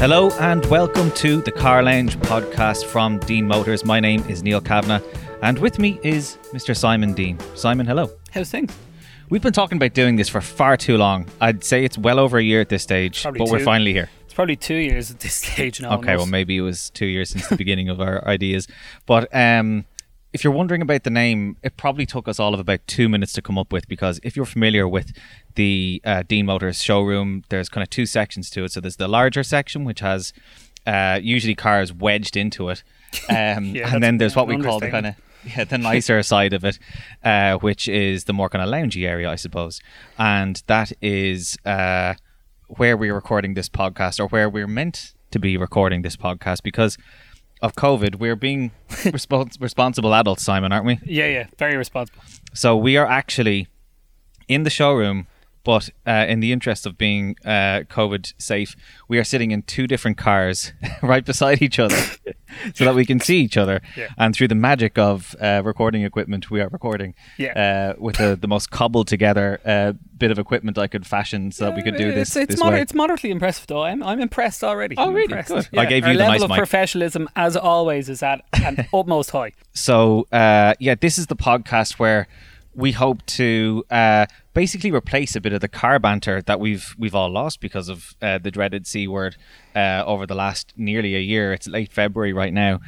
Hello and welcome to the Car Lounge podcast from Deane Motors. My name is Neil Kavanagh, and with me is Mr. Simon Deane. Simon, hello. How's things? We've been talking about doing this for far too long. I'd say it's well over a year at this stage, Probably but we're finally here. It's probably two years at this stage now. Okay, well, maybe it was two years since the beginning of our ideas. But um, if you're wondering about the name, it probably took us all of about two minutes to come up with because if you're familiar with the uh, Deane Motors showroom, there's kind of two sections to it. So there's the larger section, which has uh, usually cars wedged into it. Um, Yeah, and then there's what we call the kind of yeah, the nicer side of it, uh, which is the more kind of loungy area, I suppose. And that is uh, where we're recording this podcast, or where we're meant to be recording this podcast, because of COVID. We're being respons- responsible adults, Simon, aren't we? Yeah, yeah, very responsible. So we are actually in the showroom, but uh, in the interest of being uh, COVID safe, we are sitting in two different cars right beside each other so that we can see each other. Yeah. And through the magic of uh, recording equipment, we are recording Yeah. uh, with the, the most cobbled together uh, bit of equipment I could fashion so that we could do this It's, it's, this moder- it's moderately impressive, though. I'm, I'm impressed already. Oh, I'm really? impressed. Good. I gave Our you the level nice of mic. professionalism, as always, is at an utmost high. So uh, yeah, this is the podcast where we hope to uh, basically replace a bit of the car banter that we've we've all lost because of uh, the dreaded c word uh, over the last nearly a year. It's late February right now,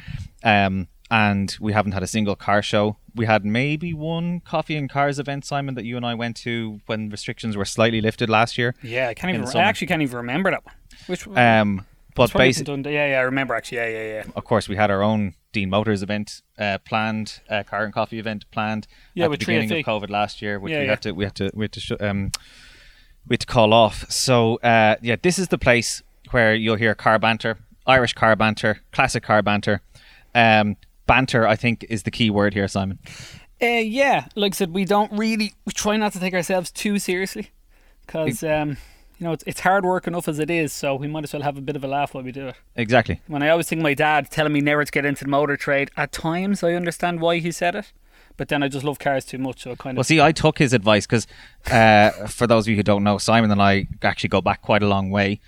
um, and we haven't had a single car show. We had maybe one coffee and cars event, Simon, that you and I went to when restrictions were slightly lifted last year. Yeah, I can't even. I actually can't even remember that one. Which one? Um, but basically, Yeah, yeah, I remember actually. Yeah, yeah, yeah. of course, we had our own Deane Motors event uh, planned, uh, car and coffee event planned Yeah, at the beginning 3FE. of COVID last year, which Yeah, we yeah. had to we had to we had to sh- um, we had to call off. So uh, yeah, this is the place where you'll hear car banter, Irish car banter, classic car banter. Um, banter, I think, is the key word here, Simon. Uh, yeah, like I said, we don't really. We try not to take ourselves too seriously because um, you know it's, it's hard work enough as it is. So we might as well have a bit of a laugh while we do it. Exactly. When I always think my dad telling me never to get into the motor trade, at times I understand why he said it, but then I just love cars too much, so I kind of. Well, see, I took his advice because, uh, for those of you who don't know, Simon and I actually go back quite a long way.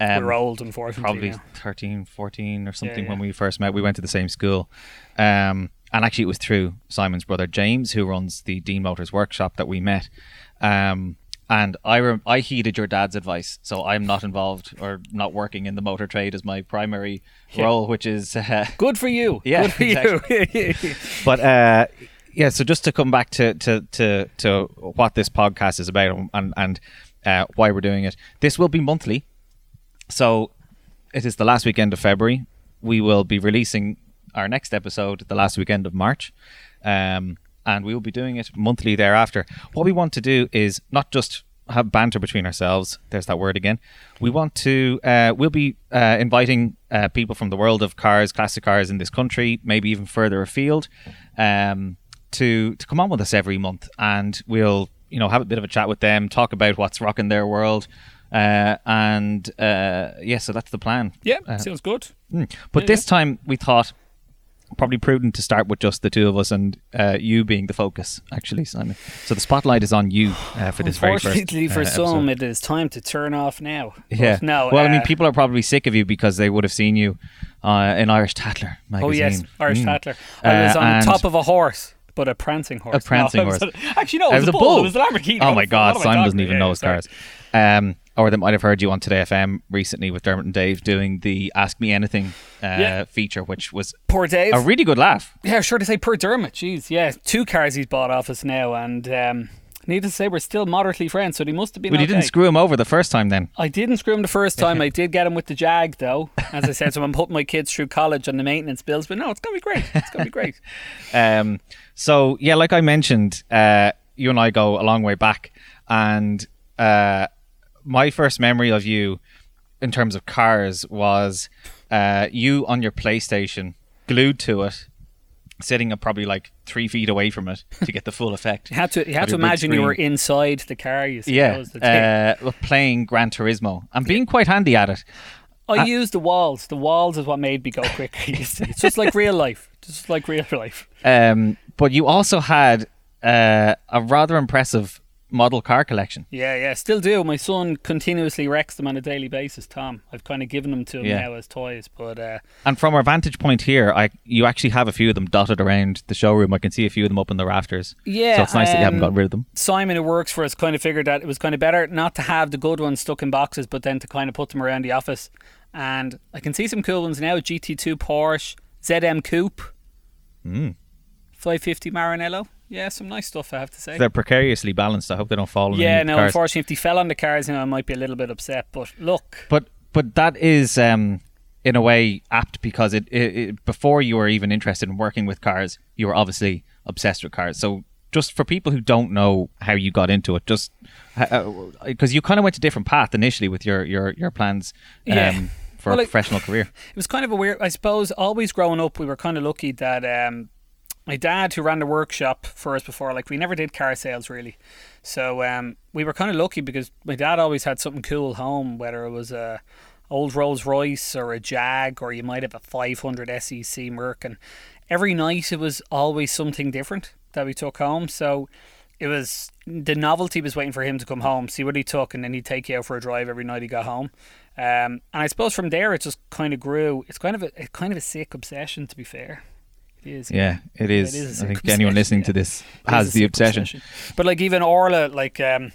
Um, we're old, unfortunately. probably now. 13, 14 or something when yeah. we first met. We went to the same school. Um, and actually, it was through Simon's brother James, who runs the Deane Motors workshop, that we met. Um, and I, rem- I heeded your dad's advice, so I'm not involved or not working in the motor trade as my primary Yeah. role, which is. Uh, Good for you. Yeah, Good for you. but uh, yeah, so just to come back to to to, to what this podcast is about and and uh, why we're doing it. This will be monthly, so it is the last weekend of February. We will be releasing our next episode the last weekend of March, um, and we will be doing it monthly thereafter. What we want to do is not just have banter between ourselves. There's that word again. We want to. Uh, we'll be uh, inviting uh, people from the world of cars, classic cars in this country, maybe even further afield, um, to to come on with us every month, and we'll you know have a bit of a chat with them, talk about what's rocking their world, uh, and uh, yeah, so that's the plan. yeah, Uh, sounds good. Mm. But Yeah, this time we thought probably prudent to start with just the two of us and uh, you being the focus, actually, Simon. So the spotlight is on you uh, for this very first. Unfortunately, for uh, some, it is time to turn off now. But yeah. No. well, I mean, uh, people are probably sick of you because they would have seen you uh, in Irish Tatler magazine. Oh yes, Irish Mm. Tatler. I was on top of a horse, but a prancing horse. A prancing No, horse. a- actually, no, it was, a bull. It was a Lamborghini. Oh my God, Simon doesn't even about? know his sorry. cars. Um, or they might have heard you on Today FM recently with Dermot and Dave doing the Ask Me Anything uh, Yeah. feature, which was Poor Dave. a really good laugh. yeah, sure to say, poor Dermot. Jeez, yeah, two cars he's bought off us now, and um, needless to say, we're still moderately friends. So he must have been. But you okay. didn't screw him over the first time then. I didn't screw him the first time. I did get him with the Jag, though. As I said, so I'm putting my kids through college on the maintenance bills. But no, it's gonna be great. It's gonna be great. Um, so yeah, like I mentioned, uh, you and I go a long way back, and uh, my first memory of you, in terms of cars, was uh, you on your PlayStation, glued to it, sitting up probably like three feet away from it to get the full effect. You had to. You had to imagine you were inside the car. You see, that Yeah, uh, playing Gran Turismo and being quite handy at it. I used the walls. The walls is what made me go see. It's just like real life. Just like real life. Um, but you also had uh, a rather impressive model car collection. Yeah, yeah, still do. My son continuously wrecks them on a daily basis. Tom, I've kind of given them to him Yeah. now as toys, but uh, And from our vantage point here, I you actually have a few of them dotted around the showroom. I can see a few of them up in the rafters. Yeah, so it's nice that you haven't um, gotten rid of them. Simon, who works for us, kind of figured that it was kind of better not to have the good ones stuck in boxes, but then to kind of put them around the office. And I can see some cool ones now: GT2 Porsche, ZM Coupe, Mm. 550 Maranello. Yeah, some nice stuff, I have to say. They're precariously balanced. I hope they don't fall. yeah, no, unfortunately, if they fell on the cars, you know, I might be a little bit upset. But look, But but that is um, in a way apt because it, it, it before you were even interested in working with cars, you were obviously obsessed with cars. So just for people who don't know how you got into it, just because you kind of went a different path initially with your your your plans um, Yeah. for Well, a like- professional career. it was kind of a weird. I suppose always growing up, we were kind of lucky that um, my dad, who ran the workshop for us before, like we never did car sales really. So um, we were kind of lucky because my dad always had something cool home, whether it was a old Rolls Royce or a Jag, or you might have a 500 SEC Merc, and every night it was always something different that we took home. So. It was the novelty was waiting for him to come home, see what he took, and then he'd take you out for a drive every night he got home. Um, and I suppose from there it just kind of grew. It's kind of a, kind of a sick obsession, to be fair. It is. Yeah, it is. it is a I think anyone listening yeah. to this has the obsession. But like even Orla, like um,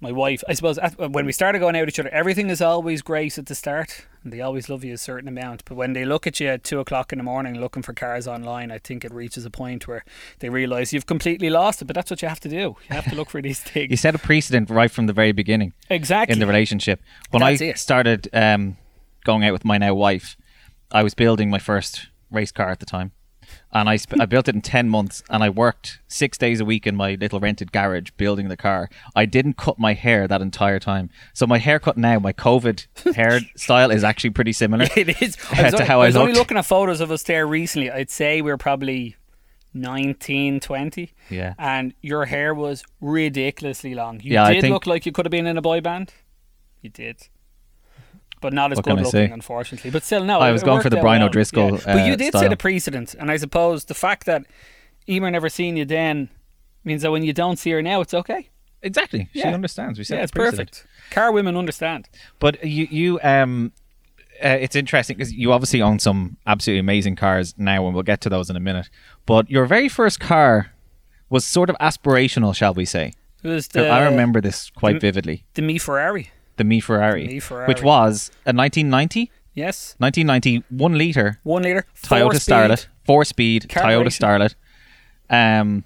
my wife, I suppose when we started going out with each other, everything is always great at the start, and they always love you a certain amount. But when they look at you at two o'clock in the morning looking for cars online, I think it reaches a point where they realise you've completely lost it. But that's what you have to do. You have to look for these things. You set a precedent right from the very beginning. exactly. in the relationship. When That's I it. started um, going out with my now wife, I was building my first race car at the time, and I sp- I built it in ten months, and I worked six days a week in my little rented garage building the car. I didn't cut my hair that entire time, so my haircut now, my COVID hairstyle is actually pretty similar. It is. I was, To only, how I I was only looking at photos of us there recently. I'd say we were probably 19, 20. Yeah. And your hair was ridiculously long. You Yeah, did think- look like you could have been in a boy band. You did. But not as good looking, unfortunately. But still, no. I was going for the Brian well. O'Driscoll, Yeah. But you uh, did style. set a precedent. And I suppose the fact that Emer never seen you then means that when you don't see her now, it's okay. Exactly, she Yeah. understands. We said Yeah, it's perfect. Car women understand. But you, you, um, uh, it's interesting because you obviously own some absolutely amazing cars now, and we'll get to those in a minute. But your very first car was sort of aspirational, shall we say? It was the, I remember this quite the- vividly. the Me Ferrari. The Mi Ferrari, Mi Ferrari. which was a 1990, Yes. 1990 one liter One litre. Toyota four-speed. Starlet, four speed Toyota Starlet, um,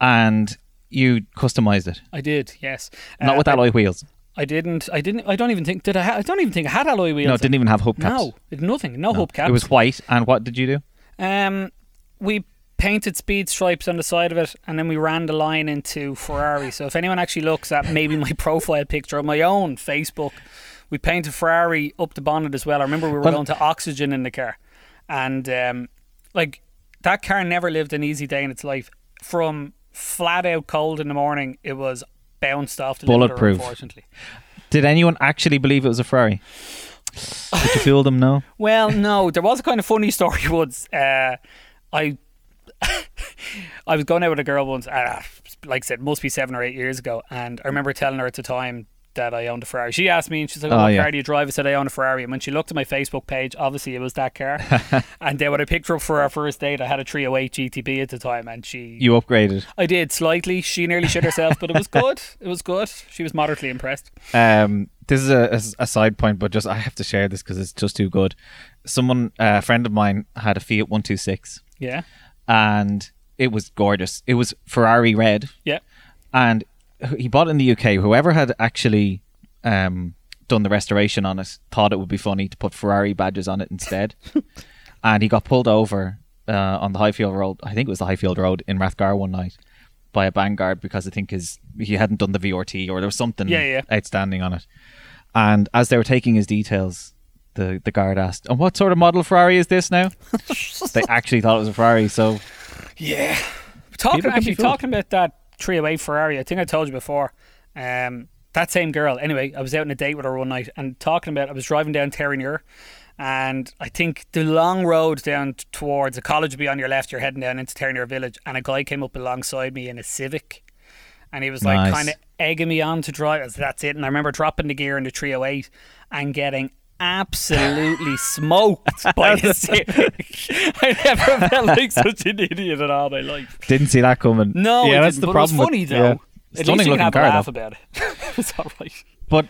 and you customized it, I did, yes. not Uh, with I- alloy wheels. I didn't. I didn't. I don't even think. Did I? Ha- I don't even think I had alloy wheels. No, it didn't even have hubcaps. No, nothing. No, No. hubcaps. It was white, and what did you do? Um, we painted speed stripes on the side of it, and then we ran the line into Ferrari. So if anyone actually looks at maybe my profile picture on my own Facebook, we painted Ferrari up the bonnet as well. I remember we were Well- going to oxygen in the car, and um, like that car never lived an easy day in its life. From flat out cold in the morning, it was bounced off the limiter, Bulletproof. Unfortunately. Did anyone actually believe it was a Ferrari? Did you feel them? No. Well, no, there was a kind of funny story once. Uh, I I was going out with a girl once, uh, like I said, must be seven or eight years ago, and I remember telling her at the time that I owned a Ferrari. She asked me, and she's like, "Oh, what yeah. car do you drive?" I said, "I own a Ferrari." And when she looked at my Facebook page, obviously it was that car. and then when I picked her up for our first date, I had a 308 GTB at the time, and she, You upgraded. I did slightly. She nearly shit herself, but it was good. It was good. She was moderately impressed. Um, this is a, a, a side point, but just I have to share this because it's just too good. Someone, a friend of mine, had a Fiat One Two Six, Yeah, and it was gorgeous. It was Ferrari red, yeah. and he bought it in the UK. Whoever had actually um, done the restoration on it thought it would be funny to put Ferrari badges on it instead, and he got pulled over uh, on the Highfield Road. I think it was the Highfield Road in Rathgar one night by a bang guard because I think his he hadn't done the VRT or there was something Yeah, yeah. outstanding on it. And as they were taking his details, the the guard asked, "And what sort of model Ferrari is this now?" they actually thought it was a Ferrari. So Yeah. Talking People can be actually talking about that 308 Ferrari, I think I told you before. Um, that same girl. Anyway, I was out on a date with her one night and talking about. I was driving down Terenure, and I think the long road down t- towards the college would be on your left. You're heading down into Terenure Village, and a guy came up alongside me in a Civic, and he was like Nice. kind of egging me on to drive. I said, That's it. And I remember dropping the gear in the 308 and getting absolutely smoked by the steering. I never felt like such an idiot in all my life. Didn't see that coming. No, yeah, that's the but problem. It was funny with, though. yeah. At Stunning least you looking can have car, a though. laugh about it. it's all right. But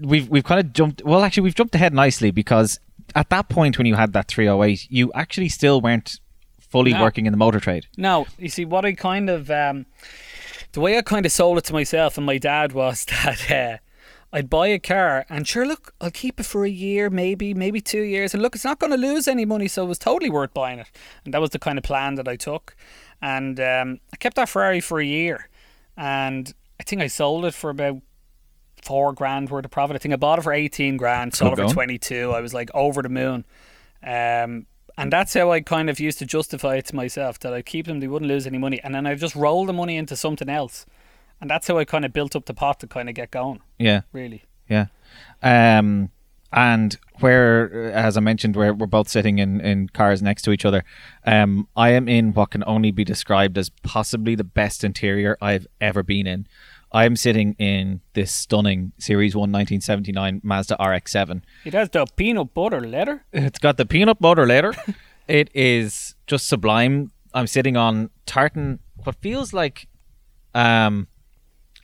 we've we've kind of jumped. Well, actually, we've jumped ahead nicely because at that point when you had that 308, you actually still weren't fully No. working in the motor trade. No, you see, what I kind of, um, the way I kind of sold it to myself and my dad was that uh, I'd buy a car and sure, look, I'll keep it for a year, maybe, maybe two years. And look, it's not going to lose any money, so it was totally worth buying it. And that was the kind of plan that I took. And um, I kept that Ferrari for a year. And I think I sold it for about four grand worth of profit. I think I bought it for 18 grand, sold it for 22. I was like over the moon. Um, and that's how I kind of used to justify it to myself that I'd keep them, they wouldn't lose any money. And then I'd just roll the money into something else. And that's how I kind of built up the pot to kind of get going, Yeah, really. yeah. Um, and where, as I mentioned, where we're both sitting in, in cars next to each other, um, I am in what can only be described as possibly the best interior I've ever been in. I am sitting in this stunning Series 1 1979 Mazda RX-7. It has the peanut butter leather. It's got the peanut butter leather. it is just sublime. I'm sitting on tartan, what feels like um,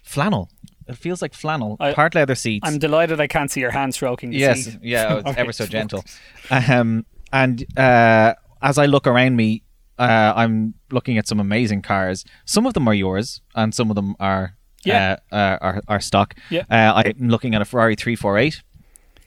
flannel. It feels like flannel. I- Part leather seats. I'm delighted I can't see your hand stroking the yes, seat. yeah, it's Okay. ever so gentle. Um, and uh, as I look around me, uh, I'm looking at some amazing cars. Some of them are yours, and some of them are Yeah. uh, uh, are, are stock. Yeah. Uh, I'm looking at a Ferrari 348.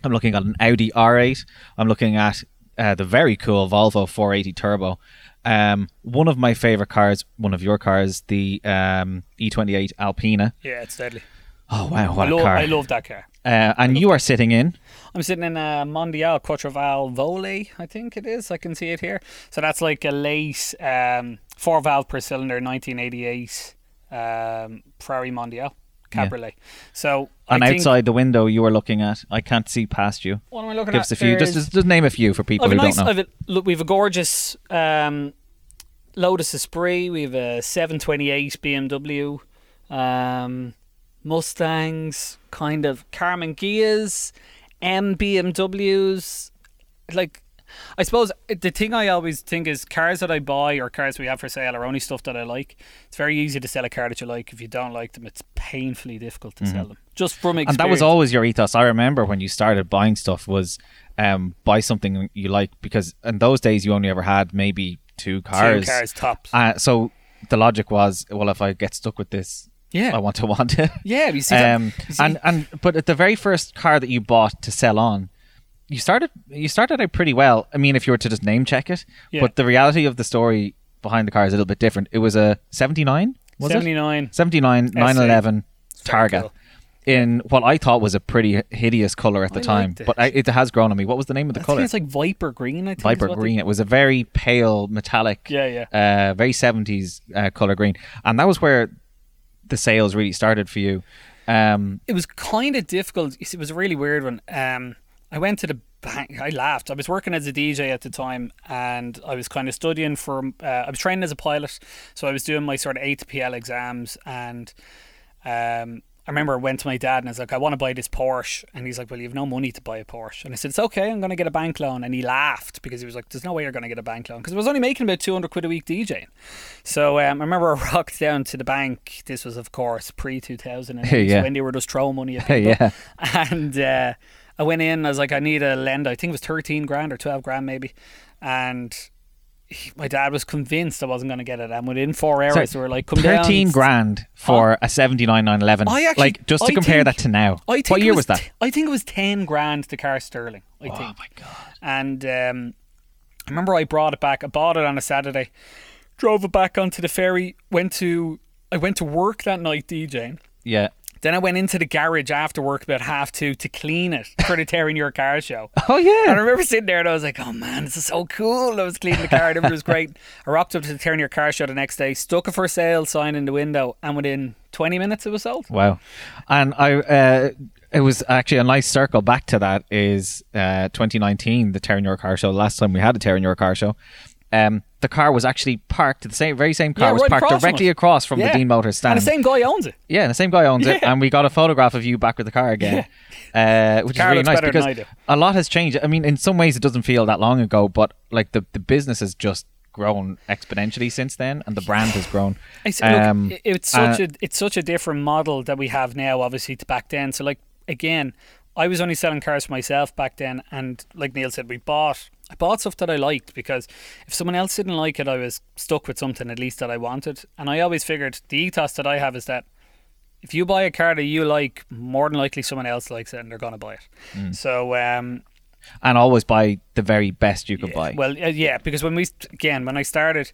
I'm looking at an Audi R8. I'm looking at uh, the very cool Volvo 480 Turbo. Um, one of my favorite cars, one of your cars, the um, E28 Alpina. Yeah, it's deadly. Oh wow, what I, a lo- car! I love that car. uh, and you are sitting in. I'm sitting in a Mondial Quattrovalvole, I think it is. I can see it here. So that's like a late um, four valve per cylinder, 1988 um, Ferrari Mondial Cabriolet. So And I outside the window you are looking at, I can't see past you. what am I looking Give at? us a few. Just, just, just name a few for people who nice, don't know. A, look, we have a gorgeous um, Lotus Esprit. We have a 728 BMW, um, Mustangs, kind of Karmann Ghias, M BMWs. Like, I suppose the thing I always think is cars that I buy or cars we have for sale are only stuff that I like. It's very easy to sell a car that you like. If you don't like them, it's painfully difficult to sell them. Just from experience. Mm-hmm. and that was always your ethos. I remember when you started buying stuff was um, buy something you like because in those days you only ever had maybe two cars. Two cars tops. Uh, so the logic was, well, if I get stuck with this, yeah. I want to want it. yeah, you see that? Um, You see- and and but at the very first car that you bought to sell on, you started you started out pretty well. I mean, if you were to just name check it, Yeah. but the reality of the story behind the car is a little bit different. It was a seventy nine, was it? 79. 79 911 very Targa cool. in what I thought was a pretty hideous color at the I time, but I, it has grown on me. What was the name of the I color? it's like Viper Green. I think Viper what they- green. It was a very pale metallic, Yeah, yeah. uh, very seventies uh, color green, and that was where the sales really started for you. Um, It was kind of difficult. It was a really weird one. Um, I went to the bank. I laughed. I was working as a DJ at the time, and I was kind of studying for. Uh, I was training as a pilot, so I was doing my sort of ATPL exams, and um, I remember I went to my dad and I was like, I want to buy this Porsche. And he's like, Well, you have no money to buy a Porsche. And I said, It's okay, I'm going to get a bank loan. And he laughed because he was like, There's no way you're going to get a bank loan. Because I was only making about 200 quid a week DJing. So um, I remember I rocked down to the bank. This was, of course, pre 2008 Yeah. when they were just throwing money at people. yeah, And uh, I went in, I was like, I need a lend. I think it was 13 grand or 12 grand maybe. And he- my dad was convinced I wasn't going to get it. And within four hours, Sorry, they were like, Come down. thirteen grand for a seventy nine nine eleven. I actually- like just to I compare think- that to now. I think what year was, that? t- I think it was ten grand to car sterling. I oh think. my god! And um, I remember I brought it back. I bought it on a Saturday, drove it back onto the ferry. Went to I went to work that night DJing. Yeah. Then I went into the garage after work about half two to clean it for the Terenure Car show. Oh yeah. And I remember sitting there and I was like, oh man, this is so cool. I was cleaning the car and everything was great. I rocked up to the Terenure Car show the next day, stuck a for sale sign in the window, and within 20 minutes it was sold. Wow. And I, uh, it was actually a nice circle back to that. Is uh, 2019 the Terenure Car show? Last time we had a Terenure Car show. Um, the car was actually parked. The same, very same car Yeah, was right parked across directly across from Yeah. the Deane Motors stand. And the same guy owns it. Yeah, the same guy owns it, and we got a photograph of you back with the car again, uh, which Car is really nice because than I do. a lot has changed. I mean, in some ways, it doesn't feel that long ago, but like the the business has just grown exponentially since then, and the brand has grown. It's, Um, it- it's such uh, a it's such a different model that we have now, obviously, to back then. So, like again, I was only selling cars for myself back then, and like Neil said, we bought I bought stuff that I liked because if someone else didn't like it, I was stuck with something at least that I wanted. And I always figured the ethos that I have is that if you buy a car that you like, more than likely someone else likes it, and they're gonna buy it. Mm. So. um and always buy the very best you can buy. well, uh, yeah, because when we again when I started,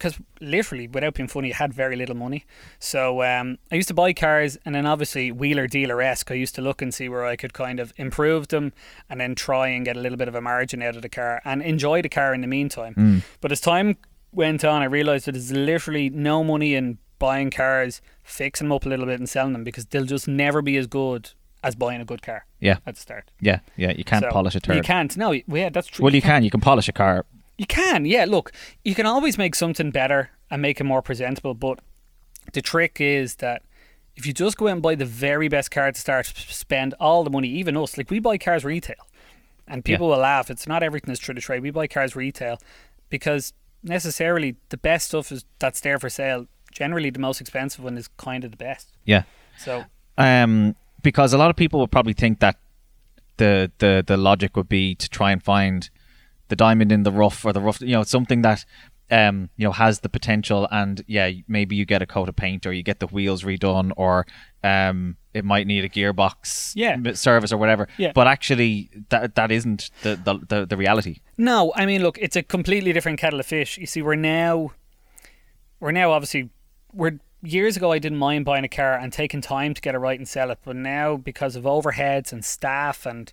because literally without being funny, I had very little money. So um, I used to buy cars, and then obviously wheeler dealer esque. I used to look and see where I could kind of improve them, and then try and get a little bit of a margin out of the car and enjoy the car in the meantime. But as time went on, I realized that there's literally no money in buying cars, fixing them up a little bit, and selling them because they'll just never be as good as buying a good car yeah, at the start. yeah, yeah. You can't So, polish a turd. You can't. No, yeah, that's true. Well, you can. You can polish a car. You can, yeah. Look, you can always make something better and make it more presentable, but the trick is that if you just go out and buy the very best car to start, spend all the money, even us, like we buy cars retail, and people will laugh. It's not everything is true to trade. We buy cars retail because necessarily the best stuff is that's there for sale. Generally, the most expensive one is kind of the best. Yeah. So um, because a lot of people would probably think that the the the logic would be to try and find the diamond in the rough or the rough, you know, something that um, you know has the potential, and yeah, maybe you get a coat of paint or you get the wheels redone or um, it might need a gearbox Yeah. service or whatever. Yeah. But actually, that that isn't the the, the, the reality. No, I mean, look, it's a completely different kettle of fish. You see, we're now, we're now obviously, we're years ago. I didn't mind buying a car and taking time to get it right and sell it, but now because of overheads and staff and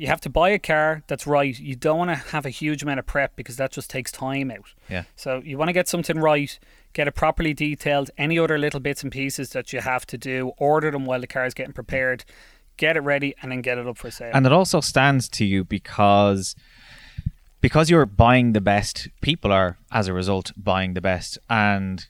you have to buy a car that's right. You don't want to have a huge amount of prep because that just takes time out. Yeah. So you want to get something right, get it properly detailed. Any other little bits and pieces that you have to do, order them while the car is getting prepared, get it ready, and then get it up for sale. and it also stands to you because because you're buying the best people are as a result buying the best and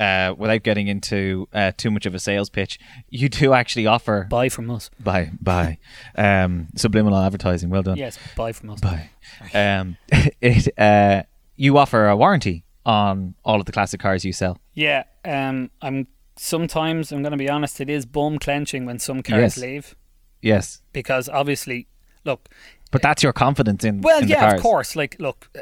uh, without getting into uh, too much of a sales pitch you do actually offer buy from us. buy buy um, subliminal advertising well done Yes, buy from us. buy um, it uh, you offer a warranty on all of the classic cars you sell Yeah, um, I'm sometimes I'm going to be honest. It is bum clenching when some cars Yes. leave yes because obviously, look. but that's your confidence in Well, in yeah, of course. Like, look, uh,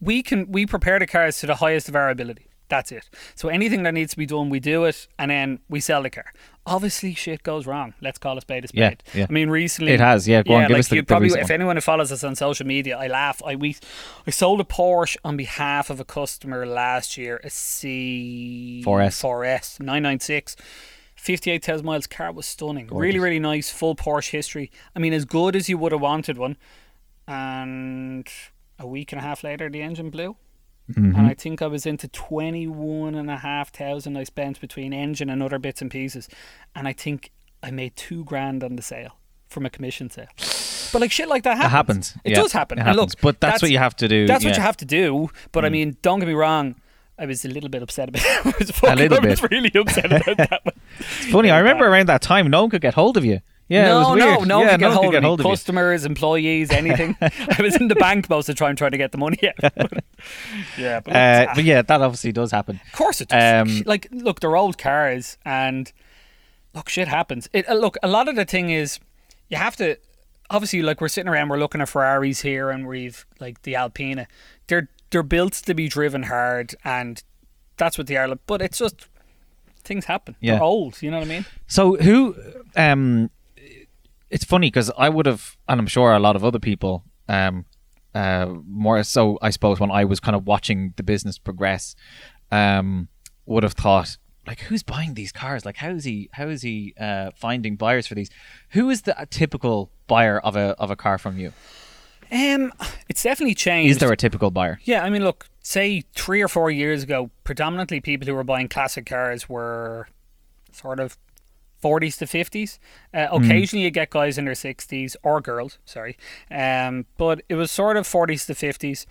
we can we prepare the cars to the highest of our ability. That's it. So anything that needs to be done, we do it, and then we sell the car. Obviously, shit goes wrong. Let's call a spade a spade. Yeah, yeah. I mean, recently It has, yeah. Go on, give like us the- you the probably, if anyone who follows us on social media, I laugh. I we, I sold a Porsche on behalf of a customer last year, a C 4S. 4S 996. 58,000 miles car was stunning. Really, really nice. Full Porsche history. I mean, as good as you would have wanted one. And a week and a half later, the engine blew. Mm-hmm. And I think I was into 21 and a half thousand I spent between engine and other bits and pieces. And I think I made two grand on the sale from a commission sale. But like shit like that happens. it happens It yeah, does happen. it happens. look, but that's, what you have to do That's what yeah. Mm. you have to do. But I mean, don't get me wrong. I was a little bit upset about it. I was fucking, little I was bit. really upset about that one. It's funny. I remember around that time, no one could get hold of you. Yeah, no, it was weird. no, no yeah, one could no get hold of me. hold of you. Customers, employees, anything. I was in the bank most of the time trying to get the money out. yeah, but, Uh, but yeah, that obviously does happen. of course it does. um, like, look, they're old cars, and look, shit happens. It, uh, look, a lot of the thing is you have to. Obviously, like we're sitting around, we're looking at Ferraris here, and we've like the Alpina. They're they're built to be driven hard, and that's what they are. But it's just things happen. Yeah. They're old. You know what I mean? So who? Um, it's funny because I would have, and I'm sure a lot of other people, um, uh, more so, I suppose, when I was kind of watching the business progress, um, would have thought. Like who's buying these cars? Like how is he? How is he uh, finding buyers for these? Who is the typical buyer of a of a car from you? Um, it's definitely changed. Is there a typical buyer? Yeah, I mean, look, say three or four years ago, predominantly people who were buying classic cars were sort of 40s to 50s. Uh, occasionally, you get guys in their 60s or girls, sorry, um, but it was sort of 40s to 50s.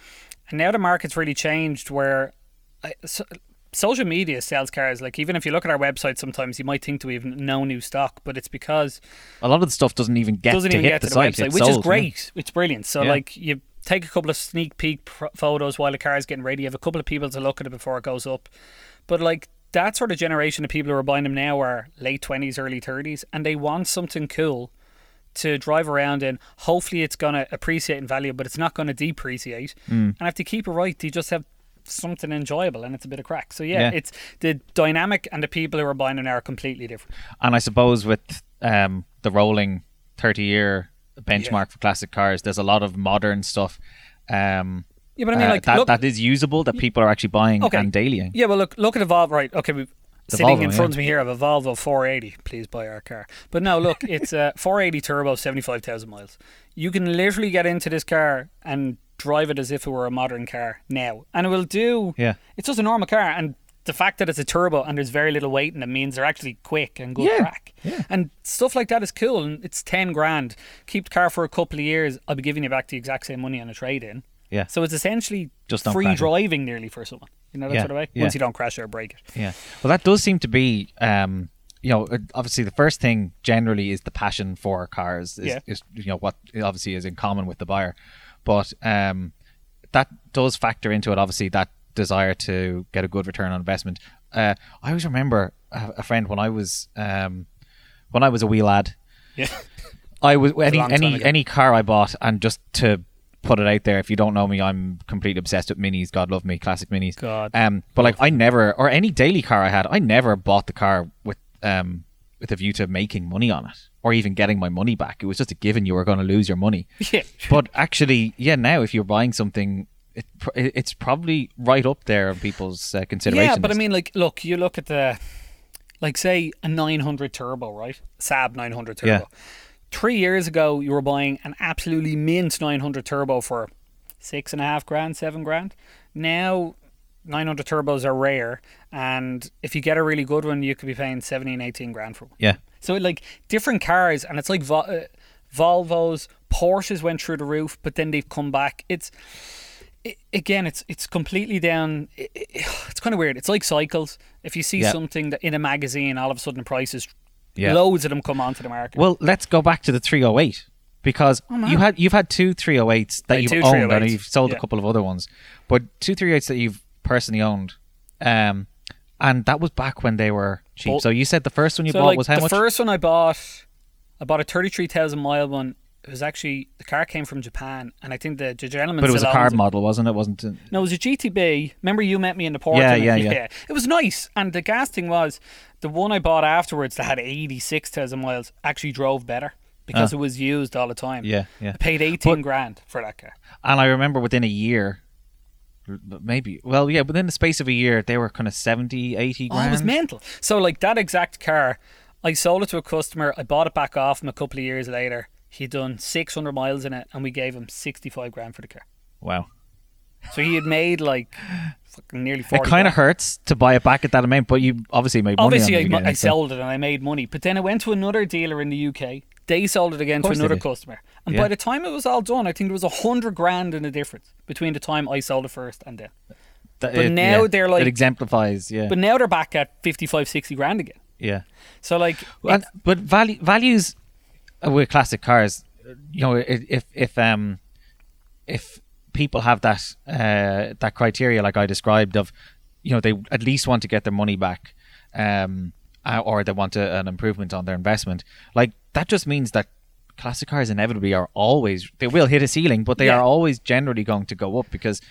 And now the market's really changed where I, so, social media sells cars. Like even if you look at our website, sometimes you might think we have no new stock, but it's because A lot of the stuff doesn't even get doesn't to even hit get the to the site. website, which sold, is yeah. great. It's brilliant. So Yeah. like you take a couple of sneak peek pr- photos while the car is getting ready. You have a couple of people to look at it before it goes up. But like that sort of generation of people who are buying them now are late twenties, early thirties, and they want something cool to drive around in. Hopefully, it's gonna appreciate in value, but it's not gonna depreciate. Mm. And if they keep it right, they just have something enjoyable and it's a bit of crack. So yeah, Yeah. it's the dynamic and the people who are buying them now are completely different. And I suppose with um, the rolling 30 year benchmark for classic cars, there's a lot of modern stuff um, Yeah, but I mean, uh, like, that, look, that is usable that people are actually buying Okay. and dailying. Yeah, well, look, look at Evolve. Right, okay, we've The sitting Volvo, in front yeah. of me here of a Volvo 480. Please buy our car. But no, look, it's a 480 turbo, 75,000 miles. You can literally get into this car and drive it as if it were a modern car now, and it will do. Yeah. it's just a normal car, and the fact that it's a turbo and there's very little weight in it means they're actually quick and good Yeah, crack. yeah. And stuff like that is cool, and it's 10 grand. Keep the car for a couple of years. I'll be giving you back the exact same money on a trade in. Yeah. So it's essentially Just free driving nearly for someone. You know that Yeah, sort of way. yeah. Once you don't crash it or break it. Yeah. Well, that does seem to be, um, you know, obviously the first thing generally is the passion for cars. Is, Yeah. is you know what obviously is in common with the buyer, but um, that does factor into it. Obviously, that desire to get a good return on investment. Uh, I always remember a, a friend when I was um, when I was a wee lad. Yeah. I was any any ago. any car I bought, and just to put it out there, if you don't know me, I'm completely obsessed with minis. God love me, classic minis. God. Um, but like I never, or any daily car I had, I never bought the car with um with a view to making money on it or even getting my money back. It was just a given you were going to lose your money. Yeah. But actually, yeah, now if you're buying something, it, it's probably right up there on people's uh, consideration. Yeah, but I mean, like, look, you look at the, like, say a 900 turbo, right? Saab 900 turbo. Yeah. Three years ago, you were buying an absolutely mint 900 turbo for six and a half grand, seven grand. Now, 900 turbos are rare, and if you get a really good one, you could be paying 17, 18 grand for one. yeah, So like different cars, and it's like Vo- uh, Volvos, Porsches went through the roof, but then they've come back. It's i again, it's it's completely down. i i it's kind of weird. It's like cycles. If you see Yeah. something that in a magazine, all of a sudden the prices, Yeah. loads of them come onto the market. Well, let's go back to the 308 because you had you've had two 308s that I you've owned and you've sold yeah. a couple of other ones, but two 308s that you've personally owned, um, and that was back when they were cheap. Well- so you said the first one you so bought like was how much? the first one I bought, I bought a thirty-three thousand mile one. It was actually the car came from Japan, and I think the, the gentleman. but it was a still card owns it. model, wasn't it? Wasn't it? No, it was a GTB. Remember you met me in the port? Yeah, yeah, it, yeah. It was nice. And the gas thing was the one I bought afterwards that had 86,000 miles actually drove better because Oh. it was used all the time. Yeah, yeah. I paid 18 But- grand for that car. And I remember within a year, maybe, well, yeah, within the space of a year, they were kind of 70, 80 Oh, it was mental. So, like that exact car, I sold it to a customer. I bought it back off him a couple of years later. He'd done 600 miles in it and we gave him 65 grand for the car. Wow. So he had made like fucking nearly 40 It kind of hurts to buy it back at that amount, but you obviously made money. Obviously, I, I so- sold it and I made money. But then I went to another dealer in the UK. They sold it again to another customer. And Yeah. by the time it was all done, I think there was a hundred grand in the difference between the time I sold it first and then. That- but it- now yeah, they're like- it exemplifies, yeah, But now they're back at 55, 60 grand again. yeah. So like, And, but value, values with classic cars, you know, if if um if people have that uh, that criteria like I described of, you know, they at least want to get their money back, um, uh, or they want a, an improvement on their investment. Like that just means that classic cars inevitably are always they will hit a ceiling, but they Yeah. are always generally going to go up because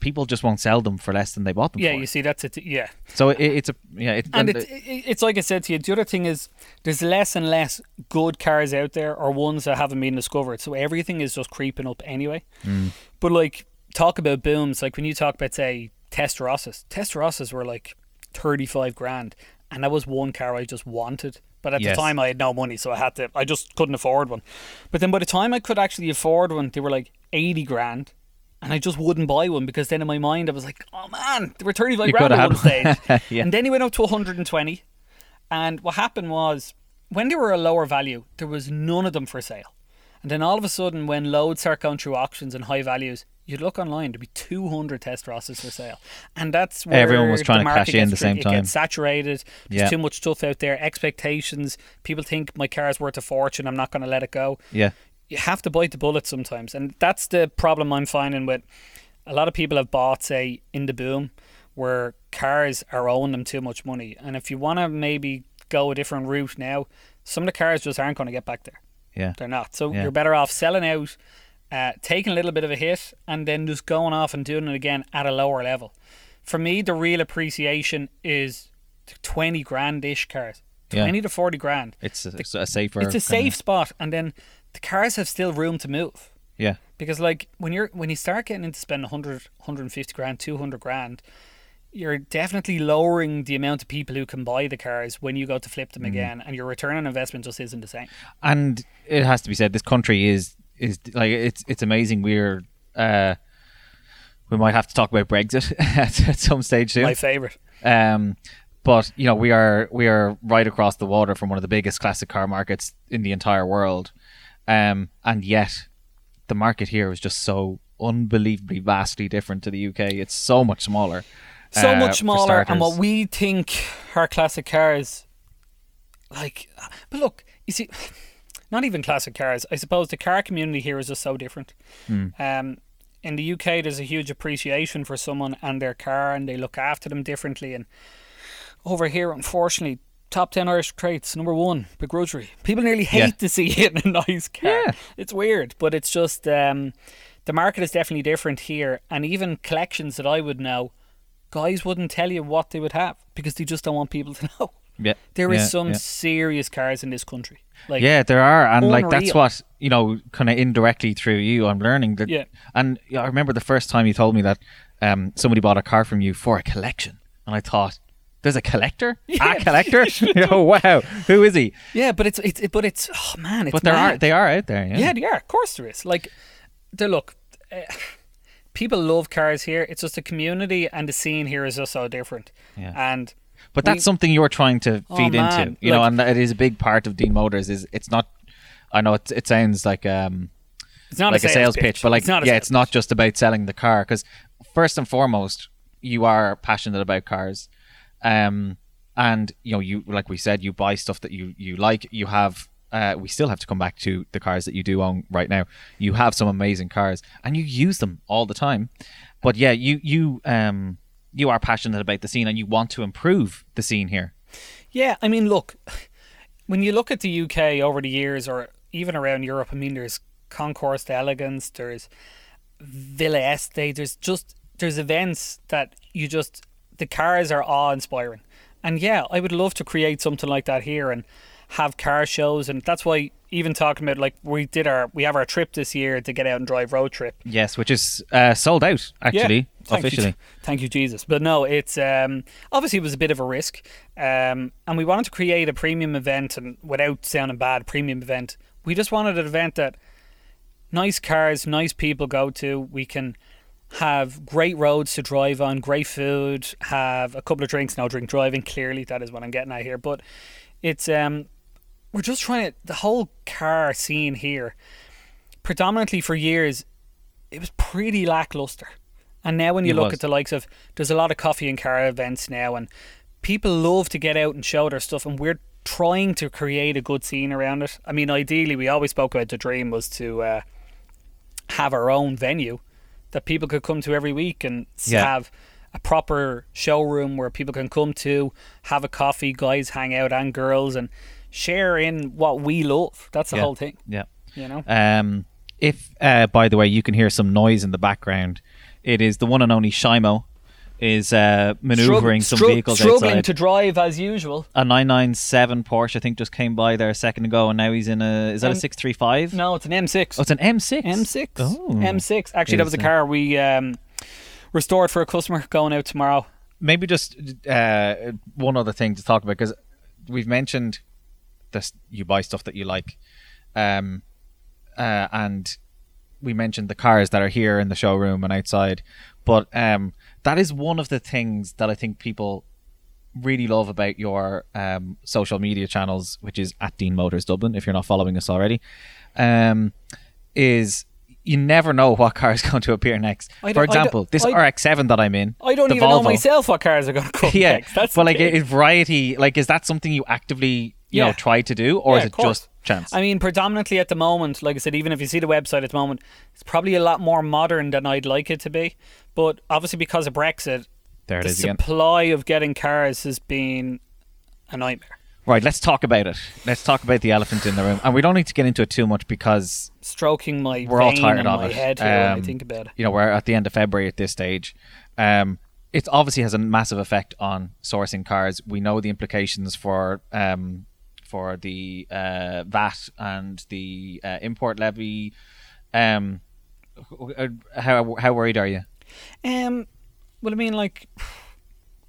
people just won't sell them for less than they bought them yeah, for. you see, that's it. Yeah. So it, it's a yeah, it, And and it's, it- it's like I said to you, the other thing is there's less and less good cars out there or ones that haven't been discovered. So everything is just creeping up anyway. Mm. But like, talk about booms, like when you talk about, say, Testarossas, Testarossas were like 35 grand. And that was one car I just wanted. But at Yes. the time I had no money, so I had to, I just couldn't afford one. But then by the time I could actually afford one, they were like 80 grand. And I just wouldn't buy one because then in my mind I was like, oh man, they were 35 You grand at one stage. Yeah. And then he went up to 120. And what happened was, when they were a lower value, there was none of them for sale. And then all of a sudden, when loads start going through auctions and high values, you'd look online, there'd be 200 Testarossas for sale. And that's where Everyone was trying to cash in at the same time. It gets saturated. There's Yeah. too much stuff out there. Expectations. People think my car's worth a fortune. I'm not going to let it go. Yeah. You have to bite the bullet sometimes. And that's the problem I'm finding with a lot of people have bought, say, in the boom, where cars are owing them too much money. And if you want to maybe go a different route now, some of the cars just aren't going to get back there. Yeah. They're not. So Yeah. you're better off selling out, uh, taking a little bit of a hit, and then just going off and doing it again at a lower level. For me, the real appreciation is twenty grand ish cars, Yeah. twenty to forty grand. It's a, it's a safer. It's a safe spot, and then the cars have still room to move. Yeah. Because like when you're when you start getting into spend 100, 150 grand, 200 grand, you're definitely lowering the amount of people who can buy the cars when you go to flip them again, and your return on investment just isn't the same. and it has to be said, this country is is like it's it's amazing. We're uh, we might have to talk about Brexit at, at some stage soon. My favorite. Um, but you know, we are we are right across the water from one of the biggest classic car markets in the entire world, um, and yet the market here is just so unbelievably vastly different to the UK. It's so much smaller. so uh, much smaller and what we think are classic cars like but look you see not even classic cars i suppose the car community here is just so different Hmm. um, in the uk there's a huge appreciation for someone and their car and they look after them differently and over here unfortunately top 10 irish traits number one begrudgery people nearly hate Yeah. to see it in a nice car Yeah. it's weird but it's just um, the market is definitely different here and even collections that i would know guys wouldn't tell you what they would have because they just don't want people to know. Yeah, There is yeah, some yeah. serious cars in this country. Like yeah, there are, and like that's what you know, kind of indirectly through you, I'm learning that. Yeah. and I remember the first time you told me that um, somebody bought a car from you for a collection, and I thought, "There's a collector, Yeah. a collector." oh wow, who is he? Yeah, but it's it's but it's oh man, it's But there are they are out there. Yeah, Yeah, they are. Of course there is. Like they look uh, people love cars here. It's just the community and the scene here is just so different. Yeah. And but that's we- something you're trying to Oh, feed man, into, you know, and it is a big part of Deane Motors. Is it's not. I know it, it sounds like um, it's not like a sales, pitch, but like it's yeah, sales it's not just about selling the car because first and foremost, you are passionate about cars, um, and you know you like we said, you buy stuff that you you like. You have. Uh, we still have to come back to the cars that you do own right now. You have some amazing cars, and you use them all the time. But yeah, you you um you are passionate about the scene, and you want to improve the scene here. Yeah, I mean, look, when you look at the UK over the years, or even around Europe, I mean, there's Concours d'Elegance, there's Villa Este, there's just there's events that you just the cars are awe inspiring, and yeah, I would love to create something like that here and have car shows, and that's why even talking about like we did our we have our trip this year to get out and drive road trip, Yes, which is uh, sold out actually Thank you- officially. thank you, Jesus. But no, it's um, obviously it was a bit of a risk, um, and we wanted to create a premium event, and without sounding bad, premium event. We just wanted an event that nice cars, nice people go to. We can have great roads to drive on, great food, have a couple of drinks. No drink driving. Clearly, that is what I'm getting at here. But it's um, we're just trying to the whole car scene here. Predominantly for years, it was pretty lackluster. And now when you It look was. at the likes of there's a lot of coffee and car events now and people love to get out and show their stuff and we're trying to create a good scene around it. I mean ideally we always spoke about the dream was to uh, have our own venue that people could come to every week and Yeah. have a proper showroom where people can come to have a coffee, guys hang out and girls and share in what we love. That's the Yeah. whole thing, Yeah. you know. Um, if, uh, by the way, you can hear some noise in the background, it is the one and only Shimo is uh, maneuvering Strugg- some strugg- vehicles struggling outside. to drive as usual. a 997 Porsche, I think, just came by there a second ago, and now he's in a. Is that Um, a 635? No, it's an M6. Oh, it's an M6. M6. Oh. M6. Actually, that was a car we um, restored for a customer going out tomorrow. Maybe just uh, one other thing to talk about because we've mentioned this. You buy stuff that you like, um, uh, and we mentioned the cars that are here in the showroom and outside. But um, that is one of the things that I think people really love about your um, social media channels, which is at Deane Motors Dublin. If you're not following us already, um, is you never know what car is going to appear next. For example, this I- RX-7 that I'm in. I don't even know myself what cars are going to come Yeah, next. That's but like, is variety like is that something you actively you know try to do, or Yeah, is it just chance? I mean, predominantly at the moment, like I said, even if you see the website at the moment, it's probably a lot more modern than I'd like it to be. But obviously, because of Brexit, there it the is again. supply of getting cars has been a nightmare. Right, let's talk about it. Let's talk about the elephant in the room, and we don't need to get into it too much because Stroking my we're all tired of my it. head here when I Um, think about it. You know, we're at the end of February at this stage. Um, it obviously has a massive effect on sourcing cars. We know the implications for um, for the uh, VAT and the uh, import levy. Um, how how worried are you? Um, well, I mean, like,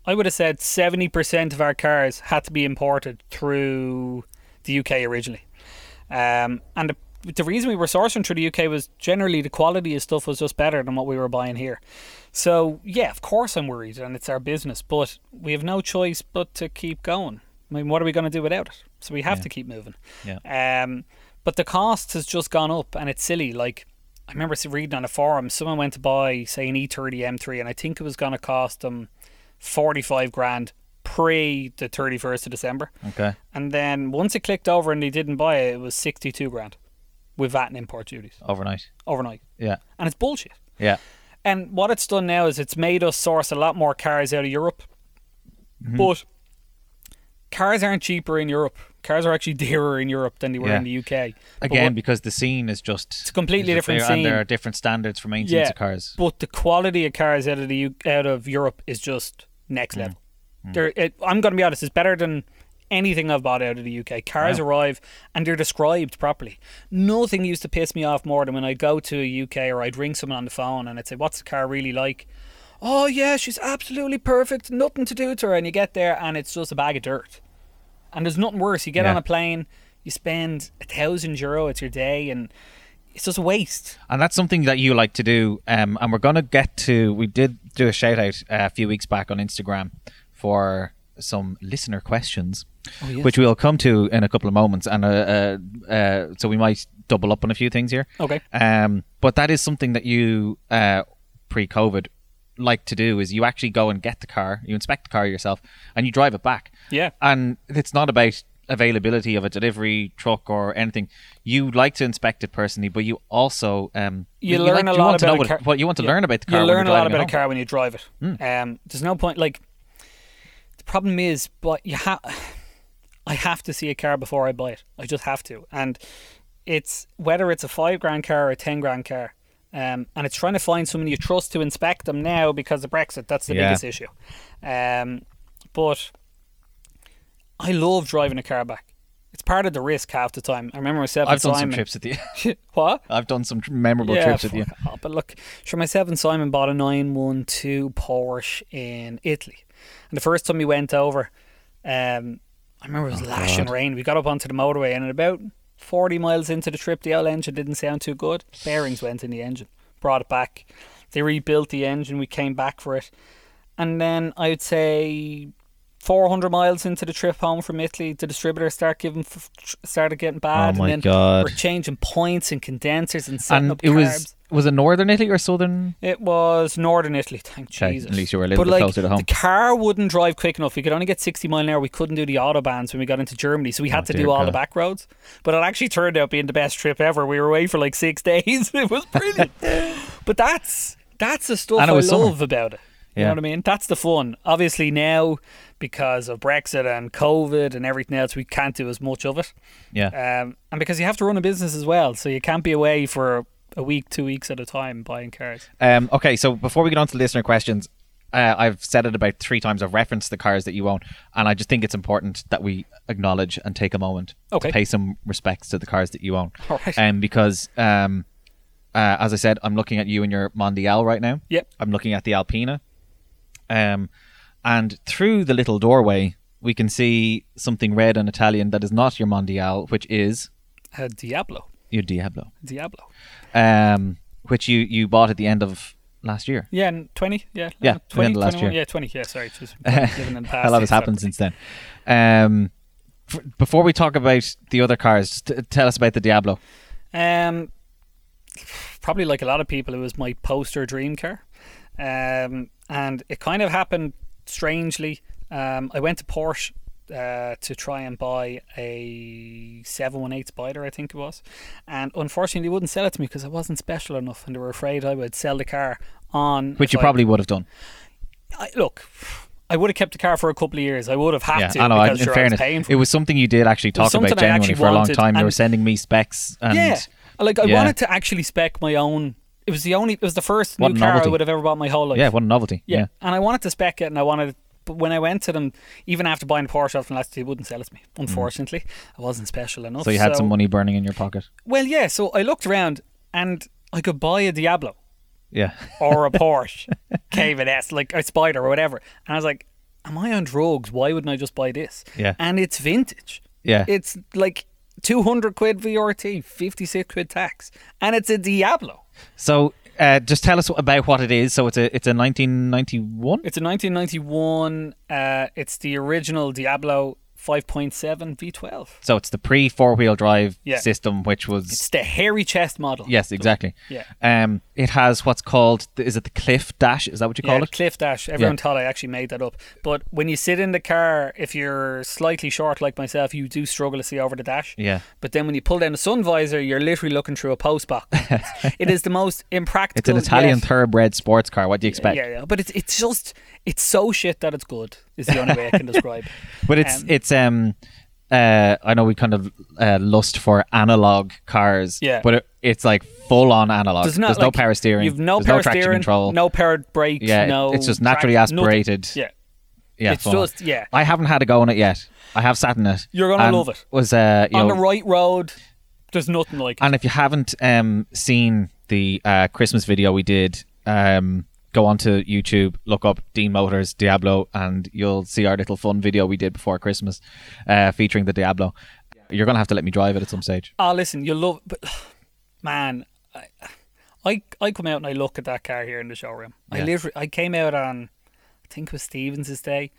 I would have said seventy percent of our cars had to be imported through the UK originally, um, and the, the reason we were sourcing through the UK was generally the quality of stuff was just better than what we were buying here. So yeah, of course I'm worried, and it's our business, but we have no choice but to keep going. I mean, what are we going to do without it? So we have Yeah. to keep moving. Yeah. Um, but the cost has just gone up, and it's silly. Like I remember reading on a forum, someone went to buy say an E E30 M3, and I think it was going to cost them forty five grand pre the thirty first of December, Okay. and then once it clicked over and they didn't buy it, it was sixty two grand with VAT and import duties Overnight. overnight, Yeah. and it's bullshit. Yeah. And what it's done now is it's made us source a lot more cars out of Europe. Mm-hmm. But cars aren't cheaper in Europe. Cars are actually dearer in Europe than they were Yeah. in the UK. Again, because the scene is just It's a completely different there, and there are different standards for maintenance Yeah. of cars. but the quality of cars out of the U- out of Europe is just next Mm. level. They're, it, I'm going to be honest, it's better than anything I've bought out of the UK. Cars Wow. arrive and they're described properly. Nothing used to piss me off more than when I'd go to a UK or I'd ring someone on the phone and I'd say, "What's the car really like?" Oh yeah, she's absolutely perfect. Nothing to do to her, and you get there and it's just a bag of dirt. And there's nothing worse. You get Yeah. on a plane, you spend a thousand euro. It's your day, and it's just a waste. And that's something that you like to do. Um, and we're going to get to, we did do a shout out uh, a few weeks back on Instagram for some listener questions, Oh, which we'll come to in a couple of moments. And uh, uh, uh, so we might double up on a few things here. Okay. Um, but that is something that you, uh, pre COVID, like to do is you actually go and get the car, you inspect the car yourself, and you drive it back. Yeah. And it's not about availability of a delivery truck or anything. You like to inspect it personally, but you also um You like, learn a you lot want to know about a what, car- what you want to Yeah. learn about the car. You when learn a lot about a car when you drive it. Um, there's no point like the problem is, but you have. I have to see a car before I buy it. I just have to, and it's whether it's a five grand car or a ten grand car. Um, and it's trying to find someone you trust to inspect them now because of Brexit. That's the Yeah. biggest issue. Um, but I love driving a car back. It's part of the risk half the time. I remember myself. I've and done some trips with you. what? I've done some memorable trips with you. off. But look, sure, myself and Simon bought a 912 Porsche in Italy. And the first time we went over, um, I remember it was lashing Oh, God. rain. We got up onto the motorway, and at about 40 miles into the trip, the old engine didn't sound too good. Bearings went in the engine. Brought it back. They rebuilt the engine. We came back for it. And then I would say 400 miles into the trip home from Italy, the distributor started giving started getting bad. Oh my and then God. We're changing points and condensers and setting And up it carbs. was was it northern Italy or southern? It was northern Italy. Thank Okay, Jesus. at least you were a little but bit like, closer to home. The car wouldn't drive quick enough. We could only get 60 mile an hour. We couldn't do the autobahns when we got into Germany, so we had Oh, to do all the back roads. But it actually turned out being the best trip ever. We were away for like six days. It was brilliant. but that's that's the stuff I was summer. love about it. You Yeah. know what I mean? That's the fun. Obviously now, because of Brexit and COVID and everything else, we can't do as much of it. Yeah. Um, and because you have to run a business as well, so you can't be away for a week, two weeks at a time buying cars. Um, okay, so before we get on to listener questions, uh, I've said it about three times. I've referenced the cars that you own, and I just think it's important that we acknowledge and take a moment Okay. to pay some respects to the cars that you own. Right. Um, because, um, uh, as I said, I'm looking at you and your Mondial right now. Yep. I'm looking at the Alpina. Um, and through the little doorway, we can see something red and Italian that is not your Mondial, which is a Diablo. Your Diablo, Diablo. um, which you, you bought at the end of last year. Yeah, and 20? Yeah. Yeah, uh, the 20, end of last 21, year. Yeah, 20. Yeah, sorry. Just living in the past. a lot has happened since then. Um, f- before we talk about the other cars, t- tell us about the Diablo. Um, probably like a lot of people, it was my poster dream car. Um, and it kind of happened strangely. Um, I went to Porsche uh, to try and buy a 718 Spider, I think it was. And unfortunately, they wouldn't sell it to me because I wasn't special enough and they were afraid I would sell the car on. Which you I- probably would have done. I, look, I would have kept the car for a couple of years. I would have had Yeah, to I know. I- In sure, I was fairness, paying for it was something you did actually talk about genuinely for a long time. You were sending me specs, and yeah, like I yeah. wanted to actually spec my own. It was the only. It was the first What new car I would have ever bought my whole life. yeah, what a novelty. yeah. Yeah, and I wanted to spec it, and I wanted. But when I went to them, even after buying the Porsche off them last, they wouldn't sell it to me. Unfortunately, I wasn't special enough. Mm. So you had some money burning in your pocket. Well, yeah. So I looked around, and I could buy a Diablo Yeah, or a Porsche Cayman S, like a Spider or whatever. And I was like, "Am I on drugs? Why wouldn't I just buy this?" Yeah. And it's vintage. yeah. It's like 200 quid VRT, 56 quid tax, and it's a Diablo. So uh, just tell us about what it is. So it's a it's a 1991. It's a 1991. Uh, it's the original Diablo 5.7 V12. So it's the pre four wheel drive Yeah. system, which was It's the hairy chest model. yes, exactly. Yeah. Um, it has what's called the, is it the Cliff Dash? Is that what you Yeah, call the it? Cliff Dash. Everyone Yeah. thought I actually made that up. But when you sit in the car, if you're slightly short like myself, you do struggle to see over the dash. Yeah. But then when you pull down the sun visor, you're literally looking through a post box. it is the most impractical. It's an Italian yet- thoroughbred sports car. What do you expect? Yeah, yeah. But it's it's just it's so shit that it's good. Is the only way I can describe. it. But it's Um, it's um uh I know we kind of uh, lust for analog cars. Yeah. But it, it's like full on analog. There's, There's, not, no power steering. You've no There's power no traction steering, control. no power brakes. Yeah, no. it's just naturally track- nothing. aspirated. Yeah, yeah, it's full on. just yeah. I haven't had a go on it yet. I have sat in it. You're gonna love it. Was uh you On know, the right road, there's nothing like it. And if you haven't um, seen the uh, Christmas video we did, um, go onto YouTube, look up Deane Motors Diablo, and you'll see our little fun video we did before Christmas uh, featuring the Diablo. You're gonna have to let me drive it at some stage. Oh, listen, you'll love, but man, I, I, I come out and I look at that car here in the showroom. I Yeah. literally, I came out on, I think it was Stephen's day,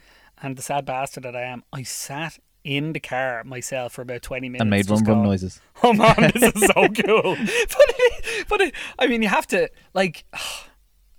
and the sad bastard that I am, I sat in the car myself for about twenty minutes And made rum rum noises. Oh man, this is so cool. But it, but it, I mean, you have to like.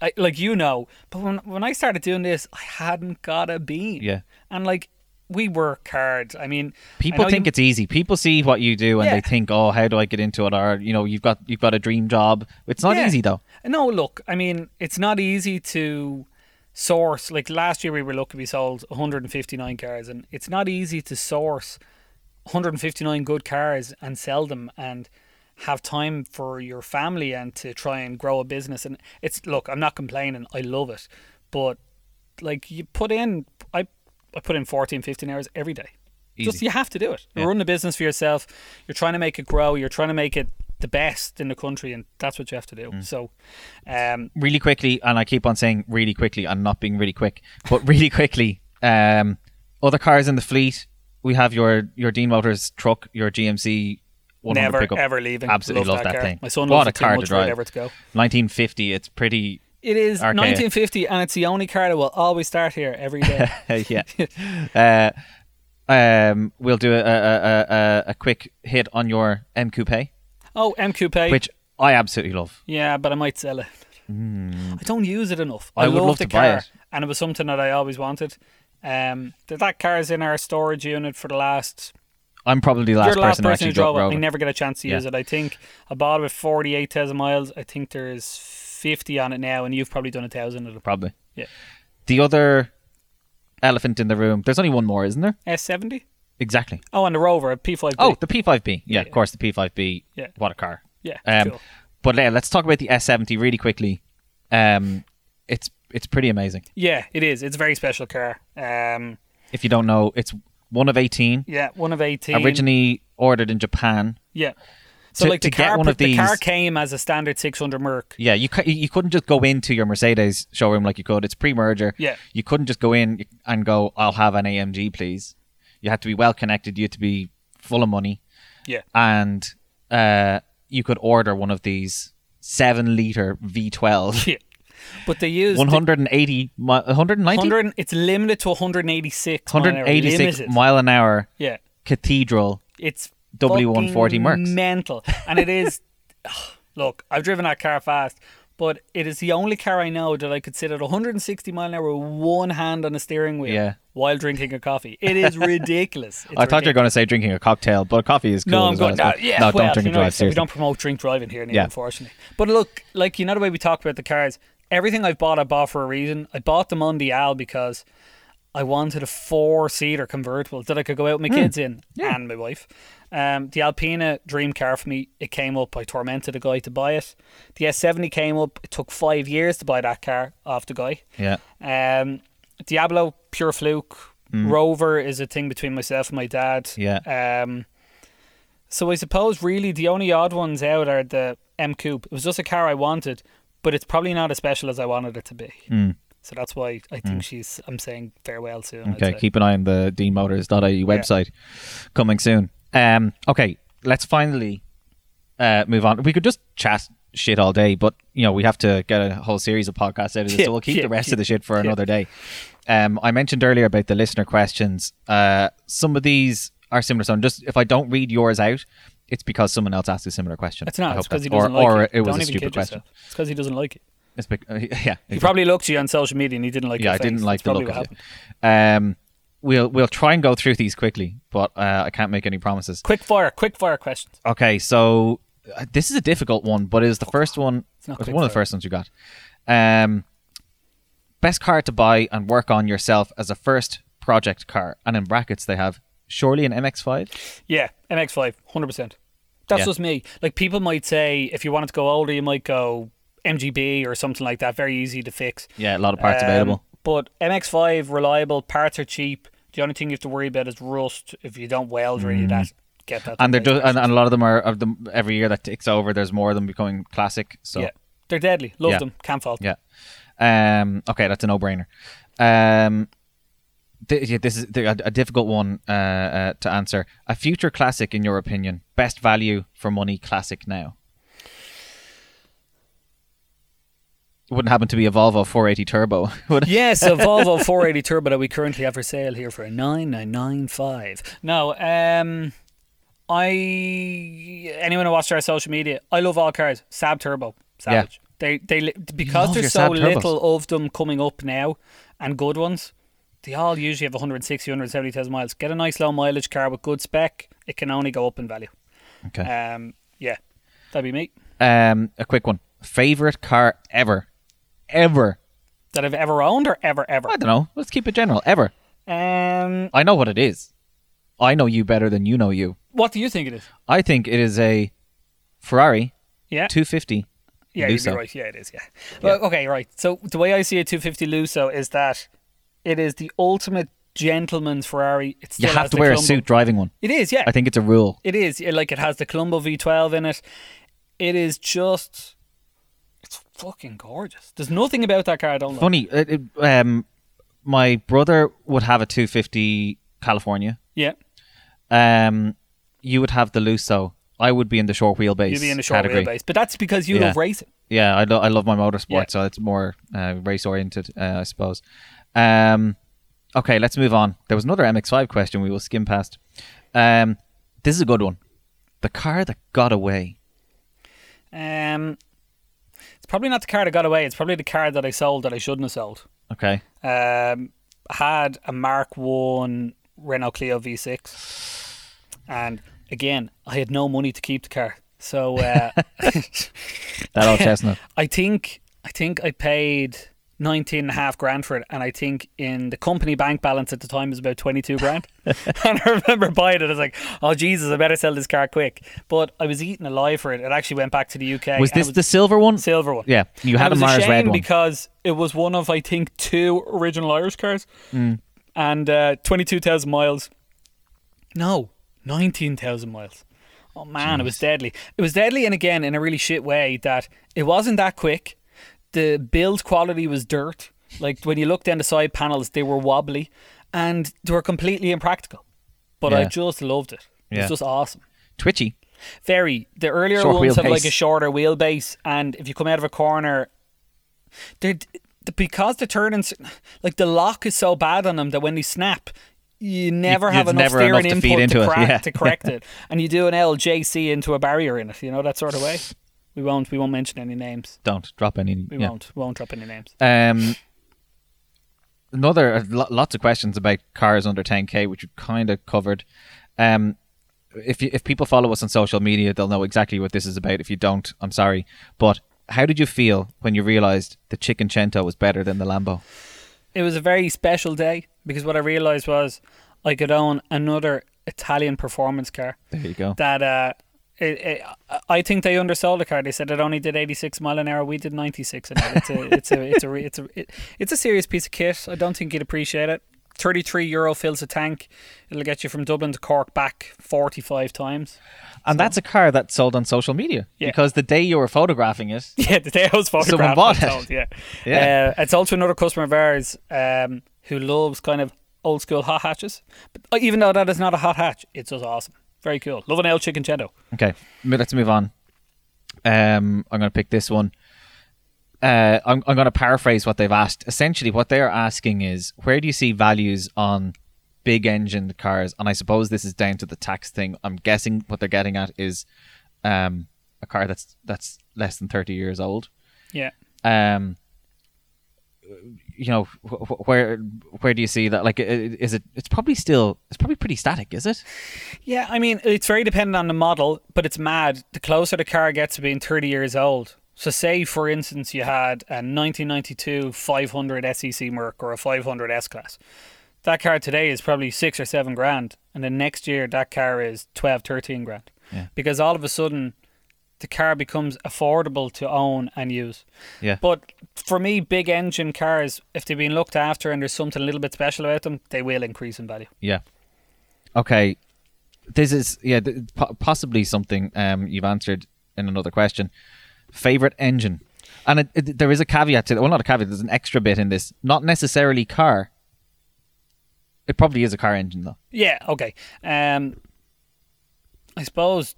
I, like you know, but when when I started doing this, I hadn't got a bean. Yeah. and like we work hard. I mean, People know think you- it's easy. People see what you do and Yeah. they think, "Oh, how do I get into it?" Or you know, you've got you've got a dream job. It's not Yeah. easy though. No, look, I mean, it's not easy to source. Like last year, we were lucky we sold 159 cars, and it's not easy to source 159 good cars and sell them and have time for your family and to try and grow a business. And it's look, I'm not complaining. I love it, but like you put in, I I put in 14, 15 hours every day. Just you have to do it. You're Yeah. running a business for yourself. You're trying to make it grow. You're trying to make it the best in the country, and that's what you have to do. Mm. So, um, really quickly, and I keep on saying really quickly and not being really quick, but really quickly, um, other cars in the fleet. We have your your Deane Motors truck, your GMC 100 never ever leaving. Absolutely love that car. thing. My son What loves a it too car to much for it drive. ever to go. 1950. It's pretty. It is Archaic. 1950, and it's the only car that will always start here every day. yeah. uh, um, we'll do a, a, a, a, quick hit on your M Coupe, oh, M Coupe. which I absolutely love. yeah, but I might sell it. I don't use it enough. I would love love the to buy car, it. and it was something that I always wanted. Um, th- that car is in our storage unit for the last. I'm probably the you're last the last person, to person actually drove it. I never get a chance to Yeah. use it. I think I bought it with 48,000 miles. I think there's 50 on it now, and you've probably done a thousand of it. Probably. Yeah. The other elephant in the room. There's only one more, isn't there? S70. Exactly. Oh, and the Rover, a P5. Oh, the P5B. Yeah, Yeah, of course, the P5B. Yeah. What a car. yeah, Um, cool. But yeah, let's talk about the S70 really quickly. Um, it's it's pretty amazing. Yeah, it is. It's a very special car. Um, If you don't know, it's one of 18. yeah, one of 18. Originally ordered in Japan. Yeah. So To- like the to get car, one of the car came as a standard 600 Merc. Yeah, you you couldn't just go into your Mercedes showroom like you could. It's pre-merger. Yeah. You couldn't just go in and go, "I'll have an AMG, please." You had to be well connected. You had to be full of money, Yeah. and uh, you could order one of these seven-liter V12, Yeah. But they use 180, mi- 190, 100. It's limited to 186. mile an hour. 186 mile an hour Yeah. Cathedral. It's W140 fucking Mercs. mental, and it is. Look, I've driven that car fast, but it is the only car I know that I could sit at 160 mile an hour with one hand on the steering wheel Yeah. while drinking a coffee. It is ridiculous. I thought you were going to say drinking a cocktail, but coffee is cool. No, I'm well, going. I No, yeah, no, well, don't drink and know, drive. we don't promote drink driving here, Neil, Yeah. unfortunately. But look, like you know the way we talk about the cars. Everything I've bought, I bought for a reason. I bought the Mondial because I wanted a four-seater convertible that I could go out with my kids in and my wife. Um, the Alpina dream car for me. It came up. I tormented a guy to buy it. The S70 came up. It took five years to buy that car off the guy. Yeah. Um, Diablo, pure fluke. Rover is a thing between myself and my dad. Yeah. Um, so I suppose really the only odd ones out are the M Coupe. It was just a car I wanted, but it's probably not as special as I wanted it to be. So that's why I think she's. I'm saying farewell soon. Okay, keep an eye on the deanmotors.ie website coming soon. Um, okay, let's finally uh, move on. We could just chat shit all day, but you know we have to get a whole series of podcasts out of this, Yeah, so we'll keep yeah, the rest yeah, of the shit for yeah. another day. Um, I mentioned earlier about the listener questions. Uh, some of these are similar. So I'm just if I don't read yours out, it's because someone else asked a similar question. It's not. It's because he doesn't or, like or it. it was Don't a stupid question. yourself. It's because he doesn't like it. It's bec- uh, yeah, He probably looked at you on social media and he didn't like yeah, I didn't like That's the look of it. Um, we'll we'll try and go through these quickly, but uh, I can't make any promises. Quick fire, quick fire questions. Okay, so uh, this is a difficult one, but it is the first one. It's not quick one of the first ones you got. Um, best car to buy and work on yourself as a first project car, and in brackets they have surely an MX-5. Yeah, MX5, 100%. That's Yeah. just me. Like, people might say if you wanted to go older, you might go MGB or something like that. Very easy to fix. Yeah, a lot of parts Um, available. But MX5, reliable, parts are cheap. The only thing you have to worry about is rust. If you don't weld or any of that, get that. Mm. And they're just, and, and a lot of them are of them every year that ticks over. There's more of them becoming classic. So yeah, they're deadly. Love Yeah. them. Can't fault. them. Yeah. Um. Okay, that's a no-brainer. Um. Th- yeah, this is a, a difficult one uh, uh, to answer. A future classic, in your opinion, best value for money classic now. It wouldn't happen to be a Volvo 480 Turbo, would it? Yes, a Volvo 480 Turbo that we currently have for sale here for a 9995. No, um I anyone who watched our social media, I love all cars. Saab Turbo, Savage. They they because there's so little of them coming up now and good ones. They all usually have 160, 170,000 miles. Get a nice low mileage car with good spec. It can only go up in value. Okay. Um, yeah, that'd be me. Um. A quick one. Favorite car ever, ever. That I've ever owned or ever ever. I don't know. Let's keep it general. Ever. Um, I know what it is. I know you better than you know you. what do you think it is? I think it is a Ferrari Yeah. 250. Yeah, you'd Lusso. be right. Yeah, it is. Yeah. Well, okay, right. So the way I see a 250 Lusso is that it is the ultimate gentleman's Ferrari. It You have to wear a suit driving one. It is. Yeah. I think it's a rule. it is. Yeah, Like it has the Colombo V12 in it. It is just. It's fucking gorgeous. There's nothing about that car I don't like. Funny, it, it, um, my brother would have a 250 California. Yeah. Um, you would have the Lusso. I would be in the short wheelbase. You'd be in the short category. wheelbase, but that's because you Yeah. love racing. Yeah, I, lo- I love my motorsport, Yeah. so it's more uh, race oriented, uh, I suppose. Um, okay, let's move on. There was another MX5 question we will skim past. Um, this is a good one. The car that got away. Um, it's probably not the car that got away. It's probably the car that I sold that I shouldn't have sold. Okay. um, had a Mark One Renault Clio V6, and again, I had no money to keep the car, so uh, That old chestnut. I think I think I paid. 19 and a half grand for it and I think in the company bank balance at the time was about 22 grand and I remember buying it I was like oh Jesus I better sell this car quick but I was eating alive for it it actually went back to the UK Was this the silver one? silver one Yeah, you had a was Mars red one. because it was one of I think two original Irish cars, Hmm. and uh, twenty two thousand miles. No, nineteen thousand miles. Oh man, it was deadly. It was deadly, and again in a really shit way that it wasn't that quick. The build quality was dirt. Like when you look down the side panels, they were wobbly, and they were completely impractical. But I just loved it. It Yeah. was just awesome. Twitchy. Very. The earlier Short ones have like a shorter wheelbase, and if you come out of a corner, they're because the turns like the lock is so bad on them that when they snap, you never You- have enough never steering enough to input to, crack, yeah. to correct it, and you do an LJC into a barrier in it, you know that sort of way. We won't. We won't mention any names. Don't drop any. We yeah. won't. Won't drop any names. Um, another uh, lots of questions about cars under 10k, which we kind of covered. Um, if you, if people follow us on social media, they'll know exactly what this is about. If you don't, I'm sorry. But how did you feel when you realized the Cinquecento was better than the Lambo? It was a very special day because what I realized was I could own another Italian performance car There you go. that. Uh, it, it, I think they undersold the car. They said it only did 86 mile an hour. We did 96 an hour. It's a, it's a, it's a, it's a, it, it's a serious piece of kit. I don't think you'd appreciate it. 33 euro fills a tank. It'll get you from Dublin to Cork back 45 times. And that's a car that sold on social media Yeah. because the day you were photographing it, Yeah, the day I was photographed. bought it. told, yeah. Yeah. Uh, it's also another customer of ours um, who loves kind of old school hot hatches. But uh, even though that is not a hot hatch, it's just awesome. Very cool. Love an El Cinquecento. Okay, let's move on. Um, I'm going to pick this one. Uh, I'm, I'm going to paraphrase what they've asked. Essentially, what they're asking is, where do you see values on big engine cars? And I suppose this is down to the tax thing. I'm guessing what they're getting at is um, a car that's that's less than 30 years old. Yeah. Um, you know, wh- wh- where where do you see that? Like, is it? It's probably still. It's probably pretty static, is it? Yeah, I mean, it's very dependent on the model, but it's mad. The closer the car gets to being 30 years old. So, say, for instance, you had a 1992 500 SEC Merc or a 500 S Class. That car today is probably six or seven grand. And the next year, that car is 12, 13 grand. Yeah. Because all of a sudden, the car becomes affordable to own and use. Yeah. But for me, big engine cars, if they've been looked after and there's something a little bit special about them, they will increase in value. Yeah. Okay. This is yeah, th- possibly something um you've answered in another question. Favorite engine, and it, it, there is a caveat to it. Well, not a caveat. There's an extra bit in this. Not necessarily car. It probably is a car engine though. Yeah, okay. Um, I suppose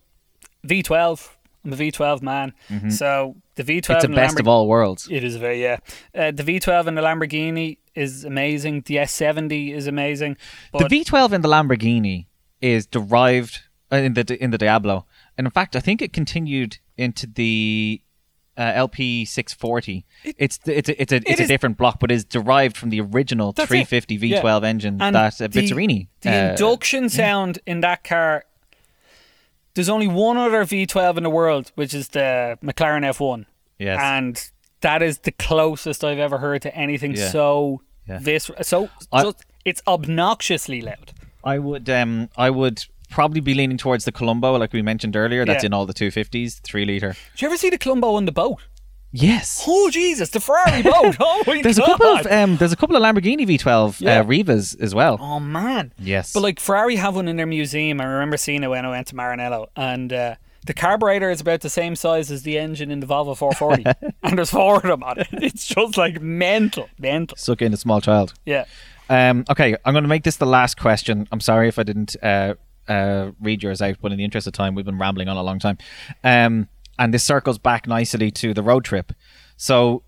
V12. I'm a V12 man. So the V12 Mm-hmm. It's and best Lamborghini, of all worlds. It is very yeah. Uh, the V12 and the Lamborghini is amazing. The S70 is amazing. But the V12 in the Lamborghini is derived uh, in the in the Diablo, and in fact, I think it continued into the uh, LP 640. It's it's a, it's a it's a different block, but is derived from the original 350 V12 engine And that uh, the- Bizzarini. The uh, induction sound in that car. There's only one other V12 in the world, which is the McLaren F1. Yes. And that is the closest I've ever heard to anything Yeah. so Yeah. vis- so I- just, it's obnoxiously loud. I would um I would probably be leaning towards the Colombo, like we mentioned earlier. That's Yeah. in all the 250s, three liter. Did you ever see the Colombo on the boat? Yes. Oh Jesus, the Ferrari boat! Oh my There's a couple of um, there's a couple of Lamborghini V12 Yeah. uh, Rivas as well. oh man! Yes. But like Ferrari have one in their museum. I remember seeing it when I went to Maranello, and uh, the carburetor is about the same size as the engine in the Volvo 440, and there's four of them on it. It's just like mental, mental. suck in a small child. Yeah. Um, okay, I'm going to make this the last question. I'm sorry if I didn't uh, uh, read yours out, but in the interest of time, we've been rambling on a long time. Um, and this circles back nicely to the road trip. So,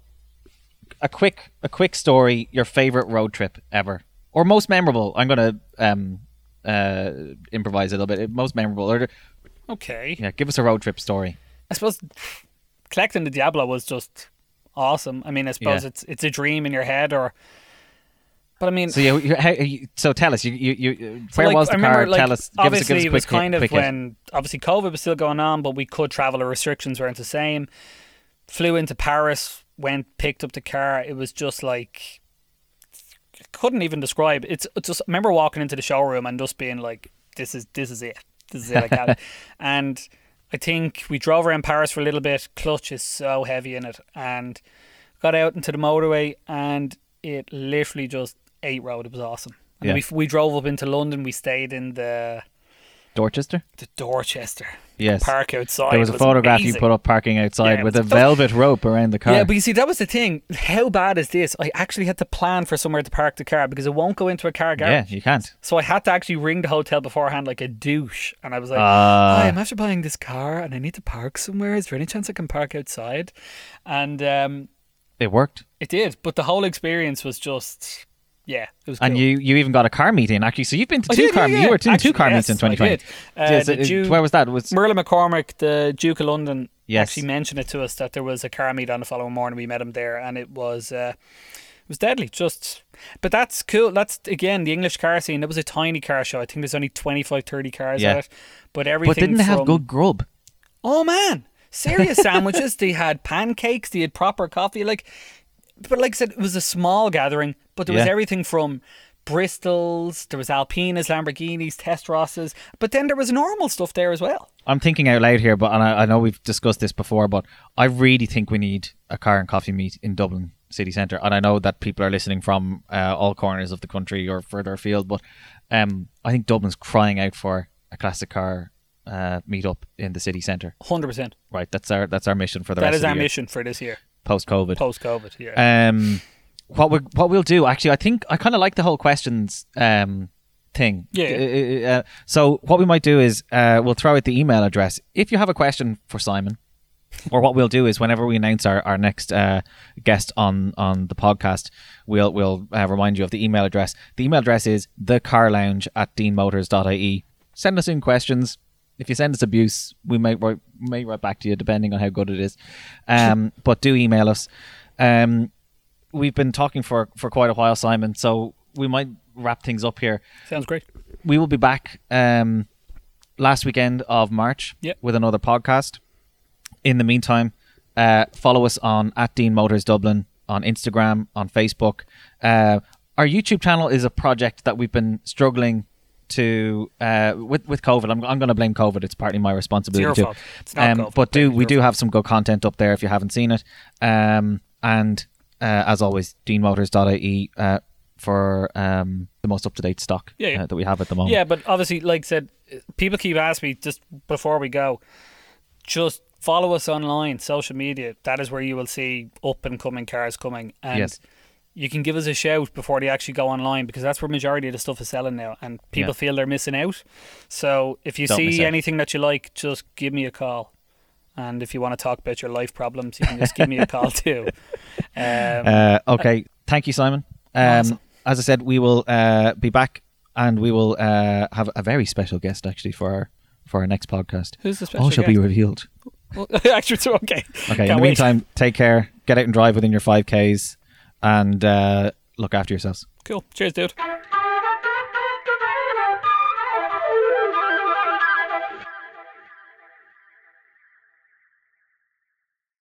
a quick, a quick story. Your favorite road trip ever, or most memorable? I'm going to um, uh, improvise a little bit. Most memorable, or Okay. yeah, give us a road trip story. I suppose collecting the Diablo was just awesome. I mean, I suppose Yeah. it's it's a dream in your head, or. But I mean, So you, you, how, you so tell us, you, you, you uh, So, where like, was the remember, car? like, tell us, give us, obviously give us a it was hit- kind of hit. when obviously COVID was still going on, but we could travel. The restrictions weren't the same. Flew into Paris, went picked up the car. It was just like couldn't even describe. It's, it's just I remember walking into the showroom and just being like, "This is this is it. This is it." I. And I think we drove around Paris for a little bit. Clutch is so heavy in it, and got out into the motorway, and it literally just ate road. It was awesome. And Yeah. we we drove up into London. We stayed in the Dorchester. the Dorchester Yes. park outside. There was a It photograph amazing. you put up parking outside Yeah, with a velvet rope around the car. Yeah, but you see, that was the thing. How bad is this? I actually had to plan for somewhere to park the car because it won't go into a car garage. yeah, you can't. So I had to actually ring the hotel beforehand like a douche. And I was like, Ah. Hi, I'm after buying this car and I need to park somewhere. Is there any chance I can park outside? And um, It worked. it did. But the whole experience was just, yeah, it was And cool. you, you even got a car meeting actually. So you've been to I two did, car yeah, you were yeah. in two car Actually, meets in 2020. Uh, Yes, Duke- where was that? Was Merlin McCormack, the Duke of London, Yes. actually mentioned it to us that there was a car meet on the following morning. We met him there, and it was uh, it was deadly. Just, but that's cool. That's again the English car scene. It was a tiny car show. I think there's only 25, 30 cars Yeah. at it, but everything. But didn't they have good grub? Oh man, serious sandwiches. They had pancakes. They had proper coffee. Like, but like I said, it was a small gathering. But there was Yeah. everything from Bristols. There was Alpinas, Lamborghinis, Testarossas. But then there was normal stuff there as well. I'm thinking out loud here, but and I, I know we've discussed this before, but I really think we need a car and coffee meet in Dublin city centre. And I know that people are listening from uh, all corners of the country or further afield, but um, I think Dublin's crying out for a classic car uh, meet up in the city centre. Hundred percent. Right, that's our that's our mission for the That rest is of our year, mission for this year, post COVID. post COVID. Yeah. Um, what we what we'll do actually, I think I kind of like the whole questions um thing. Yeah. Uh, uh, so what we might do is uh, we'll throw out the email address if you have a question for Simon. Or what we'll do is whenever we announce our, our next uh, guest on, on the podcast, we'll we'll uh, remind you of the email address. The email address is thecarlounge at deanmotors.ie. Send us in questions. If you send us abuse, we may write, may write back to you depending on how good it is. Um, but do email us. Um, we've been talking for, for quite a while, Simon, so we might wrap things up here. Sounds great. We will be back um, last weekend of March Yep. with another podcast. In the meantime, uh, follow us on at Deane Motors Dublin on Instagram, on Facebook. Uh, our YouTube channel is a project that we've been struggling to uh, with with COVID. I'm, I'm going to blame COVID. It's partly my responsibility too. fault. It's not Um, COVID. but do It's we do fault. have some good content up there if you haven't seen it. Um, and uh, as always, deanmotors.ie uh, for um, the most up to date stock Yeah, yeah. Uh, that we have at the moment. Yeah, but obviously, like I said, people keep asking me just before we go, just follow us online, social media. That is where you will see up and coming cars coming. And Yes. You can give us a shout before they actually go online because that's where majority of the stuff is selling now. And people Yeah. feel they're missing out. So if you Don't see anything that you like, just give me a call. And if you want to talk about your life problems, you can just give me a call too. Um, Uh, okay, thank you, Simon. Um, Awesome. As I said, we will uh, be back, and we will uh, have a very special guest actually for our for our next podcast. who's the special All shall be revealed. Well, Actually, so okay. Okay. in Can't the wait. meantime, take care. Get out and drive within your five Ks, and uh, look after yourselves. Cool. Cheers, dude.